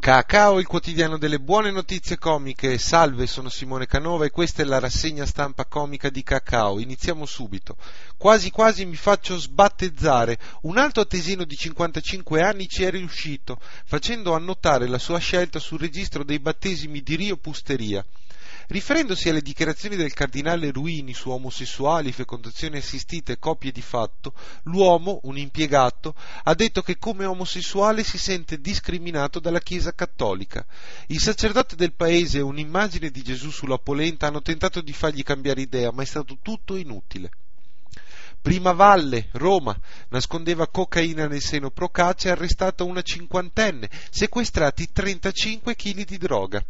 Cacao, il quotidiano delle buone notizie comiche. Salve, sono Simone Canova e questa è la rassegna stampa comica di Cacao. Iniziamo subito. Quasi quasi mi faccio sbattezzare. Un altro tesino di 55 anni ci è riuscito, facendo annotare la sua scelta sul registro dei battesimi di Rio Pusteria. Riferendosi alle dichiarazioni del cardinale Ruini su omosessuali, fecondazioni assistite e coppie di fatto, l'uomo, un impiegato, ha detto che come omosessuale si sente discriminato dalla Chiesa cattolica. Il sacerdote del paese e un'immagine di Gesù sulla polenta hanno tentato di fargli cambiare idea, ma è stato tutto inutile. Prima Valle, Roma, nascondeva cocaina nel seno Procaccia e arrestata una cinquantenne, sequestrati 35 kg di droga.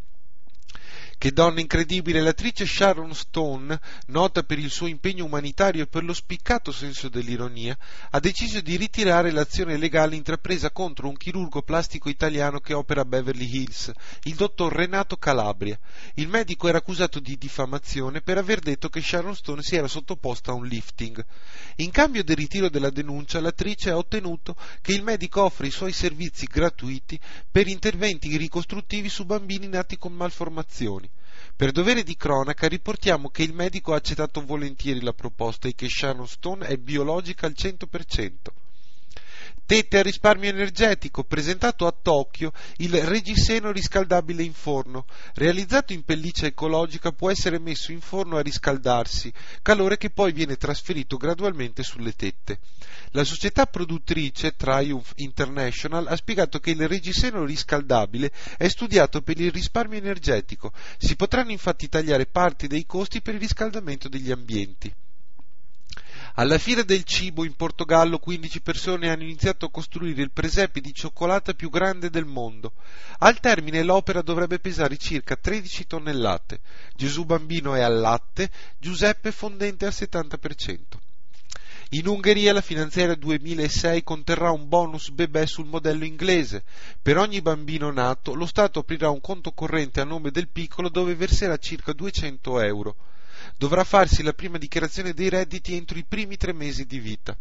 Che donna incredibile! L'attrice Sharon Stone, nota per il suo impegno umanitario e per lo spiccato senso dell'ironia, ha deciso di ritirare l'azione legale intrapresa contro un chirurgo plastico italiano che opera a Beverly Hills, il dottor Renato Calabria. Il medico era accusato di diffamazione per aver detto che Sharon Stone si era sottoposta a un lifting. In cambio del ritiro della denuncia, l'attrice ha ottenuto che il medico offre i suoi servizi gratuiti per interventi ricostruttivi su bambini nati con malformazioni. Per dovere di cronaca riportiamo che il medico ha accettato volentieri la proposta e che Sharon Stone è biologica al 100%. Tette a risparmio energetico, presentato a Tokyo il reggiseno riscaldabile in forno. Realizzato in pelliccia ecologica può essere messo in forno a riscaldarsi, calore che poi viene trasferito gradualmente sulle tette. La società produttrice Triumph International ha spiegato che il reggiseno riscaldabile è studiato per il risparmio energetico. Si potranno infatti tagliare parti dei costi per il riscaldamento degli ambienti. Alla fiera del cibo in Portogallo 15 persone hanno iniziato a costruire il presepe di cioccolata più grande del mondo. Al termine l'opera dovrebbe pesare circa 13 tonnellate. Gesù bambino è al latte, Giuseppe fondente al 70%. In Ungheria la finanziaria 2006 conterrà un bonus bebè sul modello inglese. Per ogni bambino nato lo Stato aprirà un conto corrente a nome del piccolo dove verserà circa 200 euro dovrà farsi la prima dichiarazione dei redditi entro i primi tre mesi di vita.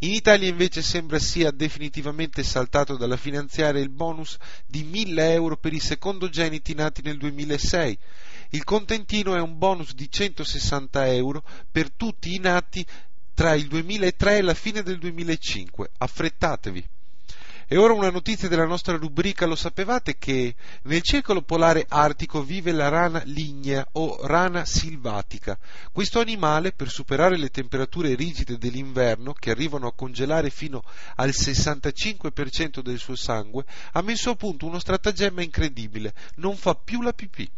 In Italia invece sembra sia definitivamente saltato dalla finanziaria il bonus di 1000 euro per i secondogeniti nati nel 2006. Il contentino è un bonus di 160 euro per tutti i nati tra il 2003 e la fine del 2005. Affrettatevi! E ora una notizia della nostra rubrica, lo sapevate che nel circolo polare artico vive la rana lignea o rana silvatica. Questo animale, per superare le temperature rigide dell'inverno, che arrivano a congelare fino al 65% del suo sangue, ha messo a punto uno stratagemma incredibile, non fa più la pipì.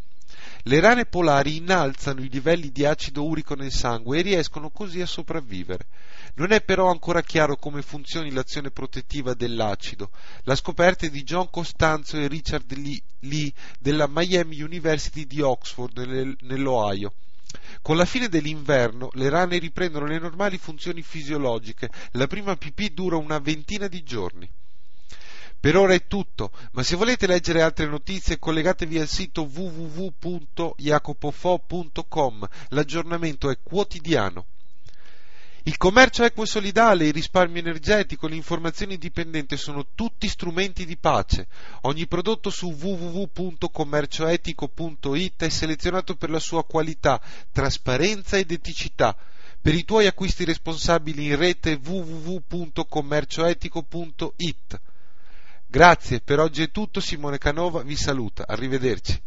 Le rane polari innalzano i livelli di acido urico nel sangue e riescono così a sopravvivere. Non è però ancora chiaro come funzioni l'azione protettiva dell'acido. La scoperta è di John Costanzo e Richard Lee della Miami University di Oxford nell'Ohio. Con la fine dell'inverno le rane riprendono le normali funzioni fisiologiche. La prima pipì dura una ventina di giorni. Per ora è tutto, ma se volete leggere altre notizie collegatevi al sito www.jacopofo.com. L'aggiornamento è quotidiano. Il commercio equo e solidale, il risparmio energetico, l'informazione indipendente sono tutti strumenti di pace. Ogni prodotto su www.commercioetico.it è selezionato per la sua qualità, trasparenza ed eticità. Per i tuoi acquisti responsabili in rete www.commercioetico.it. Grazie, per oggi è tutto, Simone Canova vi saluta, arrivederci.